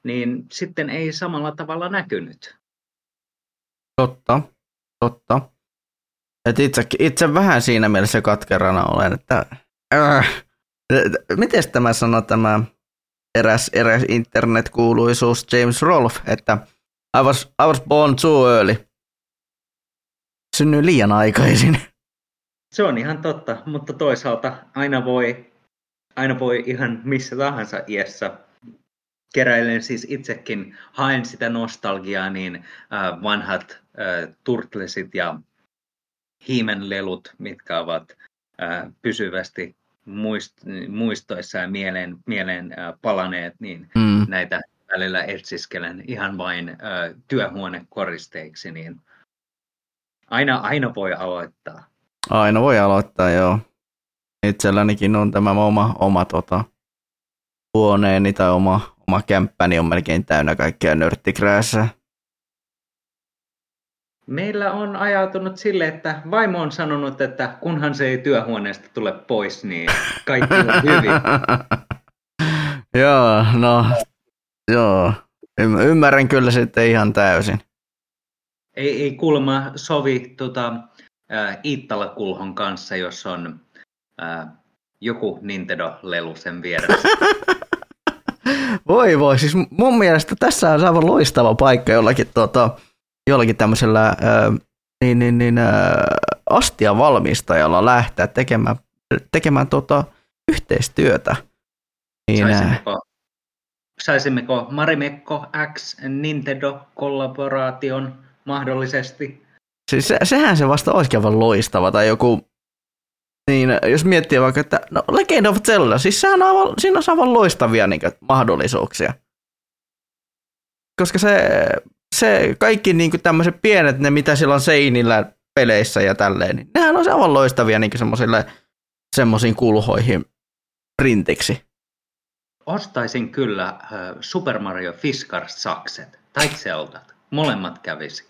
niin sitten ei samalla tavalla näkynyt. Totta, totta. Et itse, itse vähän siinä mielessä katkerana olen, että äh, miten tämä sanoo tämä eräs, eräs internetkuuluisuus James Rolfe, että I was, I was born too early. Synnyin liian aikaisin. Se on ihan totta, mutta toisaalta aina voi, aina voi ihan missä tahansa iässä keräilen siis itsekin, haen sitä nostalgiaa, niin äh, vanhat äh, Turtlesit ja Hiimen lelut, mitkä ovat äh, pysyvästi muist, muistoissa ja mieleen, mieleen äh, palaneet, niin mm. näitä välillä etsiskelen ihan vain äh, työhuonekoristeiksi, niin aina, aina voi aloittaa. Aina voi aloittaa, joo. Itsellänikin on tämä oma, oma tota, huoneeni tai oma, oma kämppäni on melkein täynnä kaikkea nörttikräässä. Meillä on ajautunut sille, että vaimo on sanonut, että kunhan se ei työhuoneesta tule pois, niin kaikki on hyvin. joo, no, joo. ymmärrän kyllä sitten ihan täysin. Ei, ei kulma sovi tota, äh, Iittala-kulhon kanssa, jos on äh, joku Nintendo-lelu sen vieressä. voi voi, siis mun mielestä tässä on aivan loistava paikka jollakin, tota, jollakin tämmöisellä äh, niin, niin, niin, äh, astian valmistajalla lähteä tekemään, tekemään tota, yhteistyötä. Niin, saisimmeko, saisimmeko Marimekko X Nintendo-kollaboraation mahdollisesti? Siis se, sehän se vasta olisikin aivan loistava, tai joku niin, jos miettii vaikka, että no Legend of Zelda, siis sehän on aivan, siinä on aivan loistavia niin kuin, mahdollisuuksia. Koska se, se kaikki niin kuin, tämmöiset pienet, ne mitä siellä on seinillä peleissä ja tälleen, niin nehän on aivan loistavia niin semmoisille semmoisiin kulhoihin printiksi. Ostaisin kyllä Super Mario Fiskars sakset tai Zeldat. Molemmat kävisi.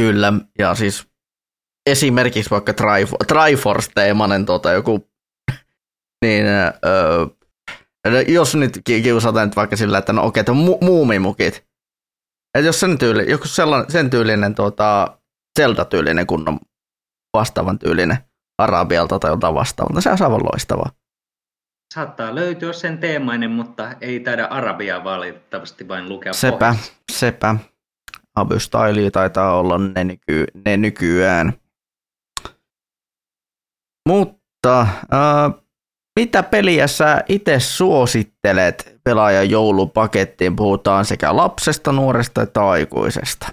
Kyllä, ja siis esimerkiksi vaikka Triforce-teemainen tota, joku, niin öö, jos nyt kiusataan nyt vaikka sillä, että no okei, okay, mu- muumimukit, että jos sen, tyyli, joku sellainen, sen tyylinen tuota, Zelda-tyylinen kunnon vastaavan tyylinen Arabialta tai jotain vastaavaa, se on aivan loistavaa. Saattaa löytyä sen teemainen, mutta ei taida Arabiaa valitettavasti vain lukea Sepä, pohjassa. sepä. Abu taitaa olla ne, nyky, ne nykyään. Mutta äh, mitä peliä sä itse suosittelet pelaajan joulupakettiin? Puhutaan sekä lapsesta, nuoresta että aikuisesta.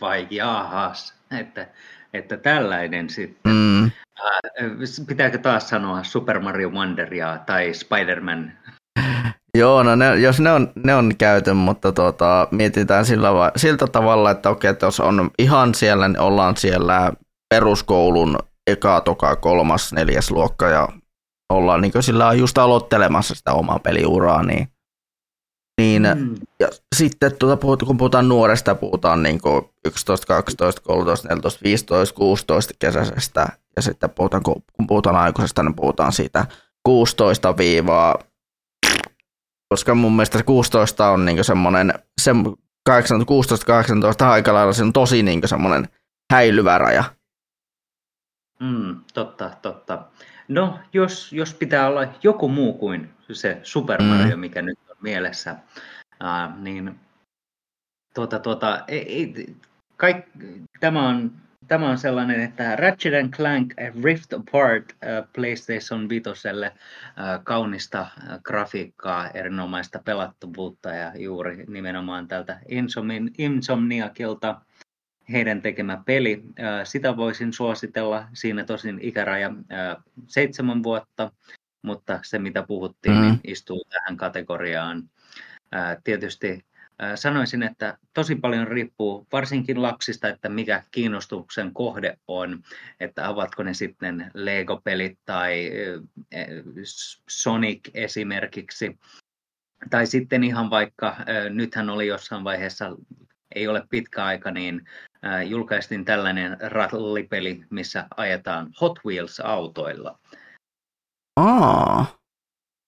Vai jahas, että, että tällainen sitten. Mm. Äh, pitääkö taas sanoa Super Mario Wonderia tai Spider-Man? Joo, no ne, jos ne on, ne on käyty, mutta tuota, mietitään sillä va- siltä tavalla, että okei, että jos on ihan siellä, niin ollaan siellä peruskoulun eka, toka, kolmas, neljäs luokka ja ollaan niin sillä just aloittelemassa sitä omaa peliuraa, niin, niin mm. ja sitten tuota, kun puhutaan nuoresta, puhutaan niin 11, 12, 13, 14, 15, 16 kesäisestä ja sitten puhutaan, kun puhutaan aikuisesta, niin puhutaan siitä 16 viivaa koska mun mielestä 16 on niin semmoinen, se 16-18 aika lailla se on tosi niin semmoinen häilyvä raja. Mm, totta, totta. No, jos, jos pitää olla joku muu kuin se Super mm. Mario, mm. mikä nyt on mielessä, uh, niin tuota, tuota, ei, ei, kaik, tämä, on, tämä on sellainen, että Ratchet and Clank Rift Apart uh, PlayStation 5 uh, kaunista grafiikkaa, erinomaista pelattuvuutta ja juuri nimenomaan tältä Insomniakilta heidän tekemä peli. Sitä voisin suositella. Siinä tosin ikäraja seitsemän vuotta, mutta se mitä puhuttiin mm-hmm. niin istuu tähän kategoriaan. Tietysti sanoisin, että tosi paljon riippuu varsinkin lapsista, että mikä kiinnostuksen kohde on, että avatko ne sitten Lego-pelit tai e, Sonic esimerkiksi. Tai sitten ihan vaikka, nythän oli jossain vaiheessa ei ole pitkä aika, niin julkaistiin tällainen rallipeli, missä ajetaan Hot Wheels-autoilla. Aa,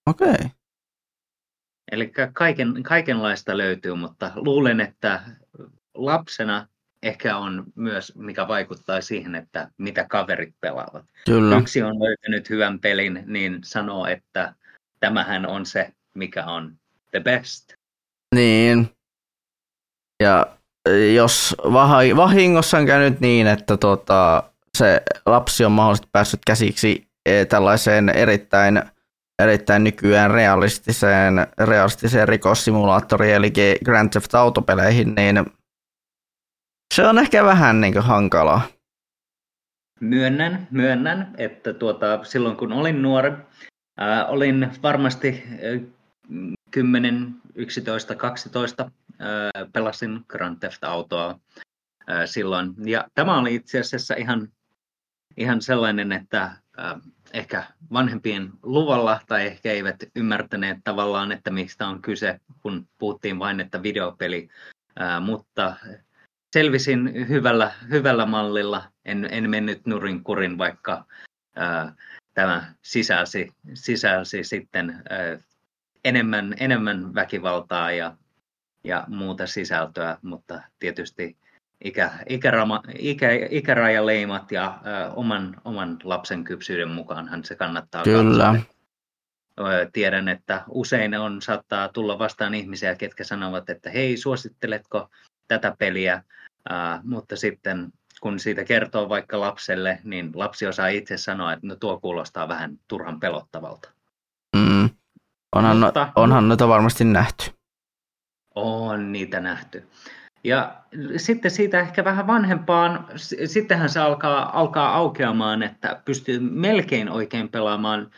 okei. Okay. Eli kaiken, kaikenlaista löytyy, mutta luulen, että lapsena ehkä on myös, mikä vaikuttaa siihen, että mitä kaverit pelaavat. Kyllä. Yksi on löytänyt hyvän pelin, niin sanoo, että tämähän on se, mikä on the best. Niin, ja jos vahingossa on käynyt niin, että tota, se lapsi on mahdollisesti päässyt käsiksi e, tällaiseen erittäin erittäin nykyään realistiseen, realistiseen rikossimulaattoriin, eli Grand Theft Auto-peleihin, niin se on ehkä vähän niin hankalaa. Myönnän, myönnän, että tuota, silloin kun olin nuori, ää, olin varmasti ää, 10, 11, 12, ää, pelasin Grand Theft Autoa silloin. Ja tämä oli itse asiassa ihan, ihan sellainen, että ehkä vanhempien luvalla tai ehkä eivät ymmärtäneet tavallaan, että mistä on kyse, kun puhuttiin vain, että videopeli, mutta selvisin hyvällä, hyvällä mallilla, en, en mennyt nurin kurin, vaikka tämä sisälsi, sisälsi sitten enemmän, enemmän väkivaltaa ja, ja muuta sisältöä, mutta tietysti ikä, ikärama, ikä, ikärajaleimat ja ä, oman, oman lapsen kypsyyden mukaanhan se kannattaa Kyllä. katsoa. Tiedän, että usein on, saattaa tulla vastaan ihmisiä, ketkä sanovat, että hei, suositteletko tätä peliä, ä, mutta sitten kun siitä kertoo vaikka lapselle, niin lapsi osaa itse sanoa, että no tuo kuulostaa vähän turhan pelottavalta. Mm. Onhan, no- mutta, no, onhan noita varmasti nähty. On niitä nähty. Ja sitten siitä ehkä vähän vanhempaan, sittenhän se alkaa, alkaa aukeamaan, että pystyy melkein oikein pelaamaan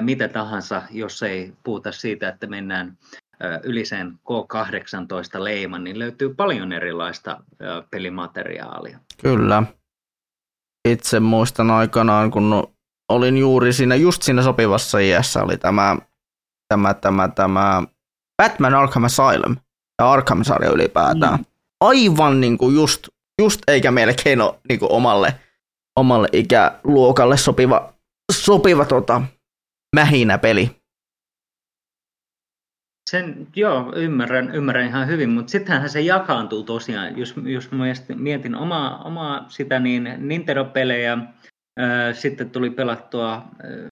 mitä tahansa, jos ei puhuta siitä, että mennään yli sen K18 leiman, niin löytyy paljon erilaista pelimateriaalia. Kyllä. Itse muistan aikanaan, kun olin juuri siinä, just siinä sopivassa iässä, oli tämä, tämä, tämä, tämä Batman Arkham Asylum ja Arkham-sarja ylipäätään. Mm aivan niin kuin just, just eikä melkein ole niin kuin omalle, omalle ikäluokalle sopiva, sopiva tota, mähinä peli. Sen, joo, ymmärrän, ymmärrän ihan hyvin, mutta sittenhän se jakaantuu tosiaan, jos, jos mietin omaa, omaa sitä niin Nintendo-pelejä, ää, sitten tuli pelattua ää,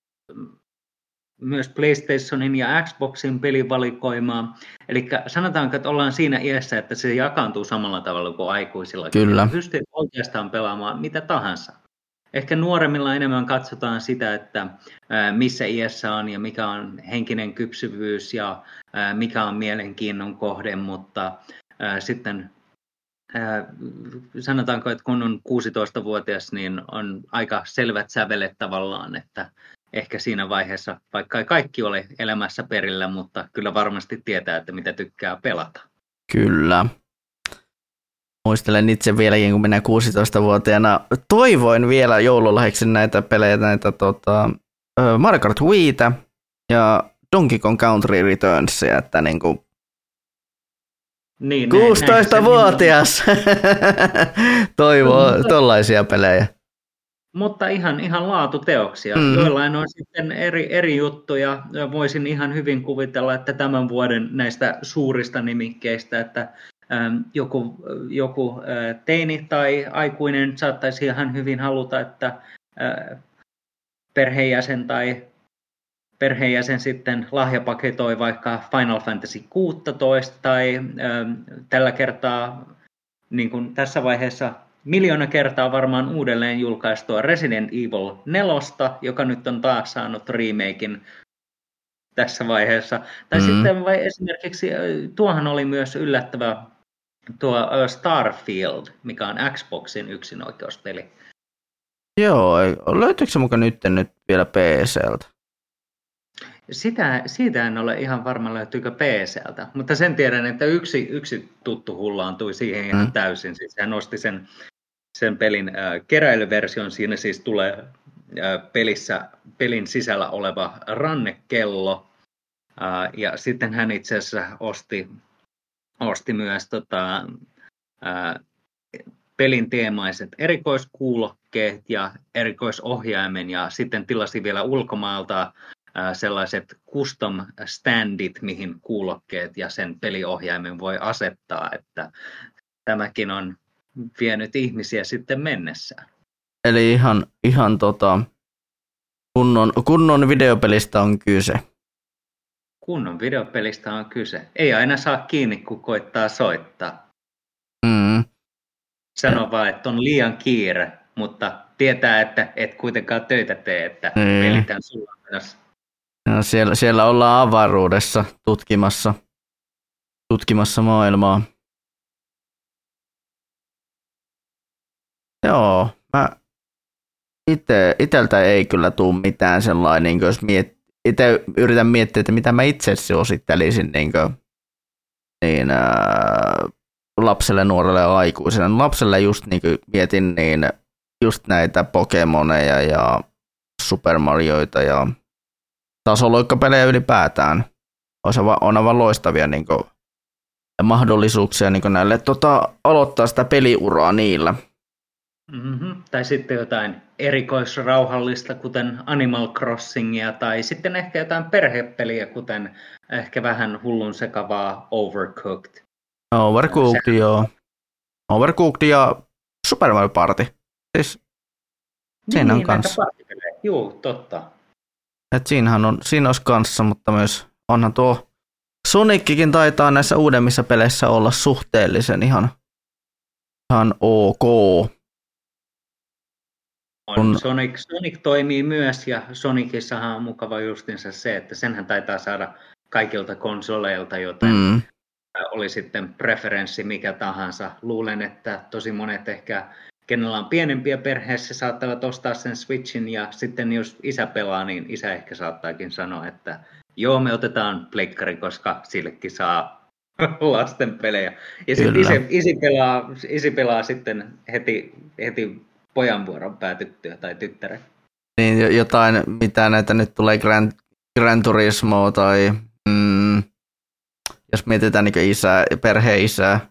myös PlayStationin ja Xboxin pelivalikoimaa. Eli sanotaanko, että ollaan siinä iässä, että se jakaantuu samalla tavalla kuin aikuisilla. Kyllä. Pystyy oikeastaan pelaamaan mitä tahansa. Ehkä nuoremmilla enemmän katsotaan sitä, että missä iässä on ja mikä on henkinen kypsyvyys ja mikä on mielenkiinnon kohde, mutta sitten sanotaanko, että kun on 16-vuotias, niin on aika selvät sävelet tavallaan, että ehkä siinä vaiheessa, vaikka ei kaikki ole elämässä perillä, mutta kyllä varmasti tietää, että mitä tykkää pelata. Kyllä. Muistelen itse vieläkin, kun minä 16-vuotiaana toivoin vielä joululahjaksi näitä pelejä, näitä tota, Mario Kart Wiitä ja Donkey Kong Country Returnsia, että niin kuin niin, 16-vuotias toivoo tollaisia pelejä. Mutta ihan, ihan laatuteoksia. Mm. Joillain on sitten eri, eri juttuja. Voisin ihan hyvin kuvitella, että tämän vuoden näistä suurista nimikkeistä, että äm, joku, joku äh, teini tai aikuinen saattaisi ihan hyvin haluta, että äh, perheenjäsen tai perheenjäsen sitten lahjapaketoi vaikka Final Fantasy 16 tai äh, tällä kertaa niin kuin tässä vaiheessa miljoona kertaa varmaan uudelleen julkaistua Resident Evil 4, joka nyt on taas saanut remakein tässä vaiheessa. Tai mm-hmm. sitten vai esimerkiksi, tuohan oli myös yllättävä tuo Starfield, mikä on Xboxin yksinoikeuspeli. Joo, löytyykö se mukaan nyt, nyt vielä PCltä? Sitä, siitä en ole ihan varma löytyykö PCltä, mutta sen tiedän, että yksi, yksi tuttu hullaantui siihen ihan mm. täysin. Siis hän nosti sen sen pelin äh, keräilyversion. Siinä siis tulee äh, pelissä, pelin sisällä oleva rannekello. Äh, ja sitten hän itse asiassa osti, osti myös tota, pelin teemaiset erikoiskuulokkeet ja erikoisohjaimen ja sitten tilasi vielä ulkomaalta sellaiset custom standit, mihin kuulokkeet ja sen peliohjaimen voi asettaa, että tämäkin on vienyt ihmisiä sitten mennessään. Eli ihan, ihan tota, kunnon, kunnon videopelistä on kyse. Kunnon videopelistä on kyse. Ei aina saa kiinni, kun koittaa soittaa. Mm. Sano vaan, että on liian kiire, mutta tietää, että et kuitenkaan töitä tee, että mm. pelitään sulla. Ja siellä, siellä ollaan avaruudessa tutkimassa, tutkimassa maailmaa. Joo, mä ite, iteltä ei kyllä tule mitään sellainen, niin jos miet, itse yritän miettiä, että mitä mä itse suosittelisin niin, kuin, niin ää, lapselle, nuorelle ja aikuiselle. Lapselle just niin kuin mietin niin just näitä Pokemoneja ja Super Marioita ja tasoloikkapelejä ylipäätään. On aivan loistavia niin kuin, mahdollisuuksia niin näille tota, aloittaa sitä peliuraa niillä. Mm-hmm. Tai sitten jotain erikoisrauhallista, kuten Animal Crossingia, tai sitten ehkä jotain perhepeliä, kuten ehkä vähän hullun sekavaa Overcooked. Overcooked, Se... joo. Overcooked ja Super Mario Party. Siis siinä niin, on kanssa. Joo, totta. Et siinähän on, siinä olisi kanssa, mutta myös onhan tuo Sonickin taitaa näissä uudemmissa peleissä olla suhteellisen ihan, ihan ok. On. Sonic, Sonic toimii myös ja Sonicissahan on mukava justinsa se, että senhän taitaa saada kaikilta konsoleilta, joten mm. oli sitten preferenssi mikä tahansa. Luulen, että tosi monet ehkä kenellä on pienempiä perheessä, saattavat ostaa sen Switchin ja sitten jos isä pelaa, niin isä ehkä saattaakin sanoa, että joo, me otetaan pleikkari, koska sillekin saa lasten pelejä. Ja sitten isi, isi, pelaa, isi pelaa sitten heti, heti pojan vuoron päätyttyä tai tyttären. Niin, jotain, mitä näitä nyt tulee Gran, Gran Turismo tai mm, jos mietitään niin isää, perheen isää,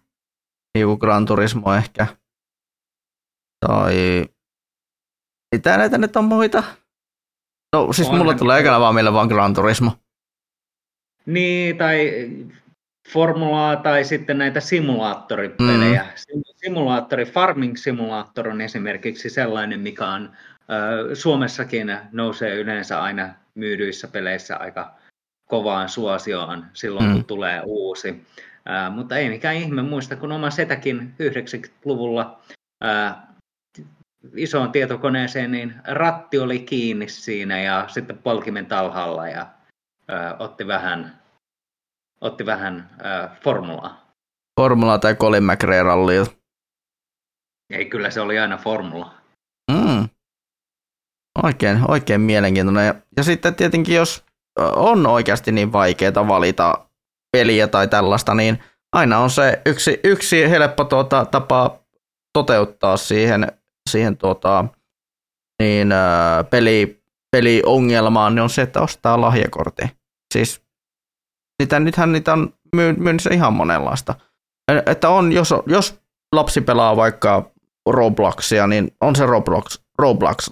joku Gran Turismo ehkä. Tai mitä näitä nyt on muita? No siis on mulla tulee ekana vaan mieleen vaan Gran Turismo. Niin, tai formulaa tai sitten näitä simulaattoripelejä. Mm. Simulaattori, Farming Simulator on esimerkiksi sellainen, mikä on Suomessakin nousee yleensä aina myydyissä peleissä aika kovaan suosioon silloin, mm. kun tulee uusi. Mutta ei mikään ihme muista, kun oma setäkin 90-luvulla ää, isoon tietokoneeseen, niin ratti oli kiinni siinä ja sitten polkimen talhalla ja ää, otti vähän otti vähän äh, formulaa. Formulaa tai Colin McRae rallia. Ei, kyllä se oli aina formula. Mm. Oikein, oikein mielenkiintoinen. Ja, ja sitten tietenkin, jos on oikeasti niin vaikeaa valita peliä tai tällaista, niin aina on se yksi, yksi helppo tuota, tapa toteuttaa siihen, siihen tuota, niin, ää, peli, peliongelmaan, niin on se, että ostaa lahjakortti. Siis niitä, nythän niitä on myynnissä ihan monenlaista. Että on, jos, jos lapsi pelaa vaikka Robloxia, niin on se Roblox, Roblox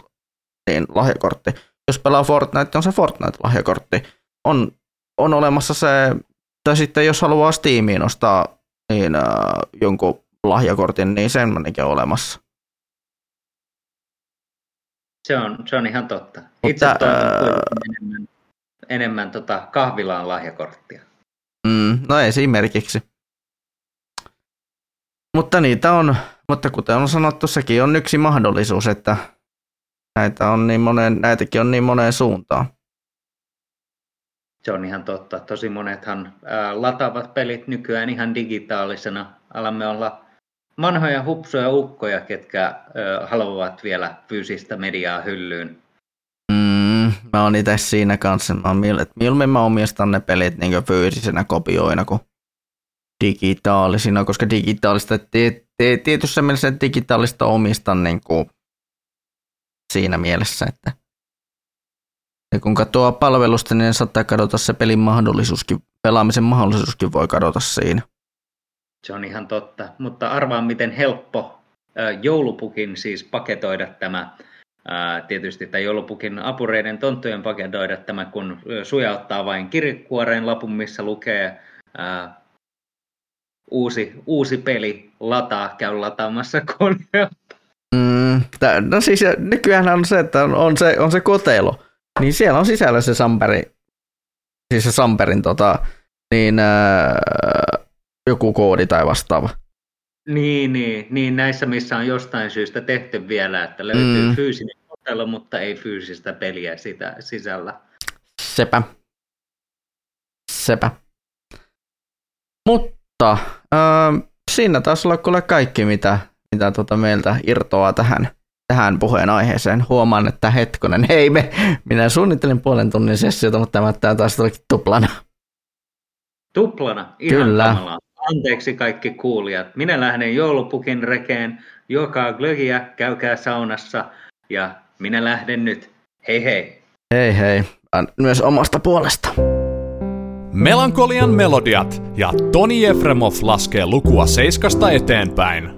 niin lahjakortti. Jos pelaa Fortnite, on se Fortnite-lahjakortti. On, on olemassa se, tai sitten jos haluaa Steamiin ostaa niin, äh, jonkun lahjakortin, niin semmoinenkin on olemassa. Se on, se on ihan totta. Itse Mutta, äh, enemmän enemmän tota kahvilaan lahjakorttia. Mm, no esimerkiksi. Mutta niitä on, mutta kuten on sanottu, sekin on yksi mahdollisuus, että näitä on niin moneen, näitäkin on niin moneen suuntaan. Se on ihan totta. Tosi monethan ää, lataavat pelit nykyään ihan digitaalisena. Alamme olla vanhoja hupsuja ukkoja, ketkä ää, haluavat vielä fyysistä mediaa hyllyyn mä oon itse siinä kanssa, mä oon, että mieluummin mä omistan ne pelit niin fyysisenä kopioina kuin digitaalisina, koska digitaalista, tietyssä mielessä digitaalista omistan niin kuin siinä mielessä, että ja kun katsoo palvelusta, niin saattaa kadota se pelin mahdollisuuskin, pelaamisen mahdollisuuskin voi kadota siinä. Se on ihan totta, mutta arvaan miten helppo joulupukin siis paketoida tämä tietysti tai joulupukin apureiden tonttujen paketoida tämä, kun sujauttaa vain kirjekuoreen lapun, missä lukee uusi, uusi peli, lataa, käy lataamassa koneelta. Mm, no siis nykyään on se, että on, on, se, on se kotelo, niin siellä on sisällä se samperi, siis se samperin tota, niin ää, joku koodi tai vastaava. Niin, niin, niin, näissä missä on jostain syystä tehty vielä, että löytyy mm. fyysinen kotelo, mutta ei fyysistä peliä sitä sisällä. Sepä. Sepä. Mutta öö, siinä taas olla kuule kaikki, mitä, mitä tuota meiltä irtoaa tähän, tähän puheenaiheeseen. Huomaan, että hetkonen, hei me, minä suunnittelin puolen tunnin sessiota, mutta tämä, tämä taas tulikin tuplana. Tuplana? Ihan Kyllä. Kamala. Anteeksi kaikki kuulijat. Minä lähden joulupukin rekeen. Juokaa glögiä, käykää saunassa ja minä lähden nyt. Hei hei. Hei hei, myös omasta puolesta. Melankolian melodiat ja Toni Efremov laskee lukua seiskasta eteenpäin.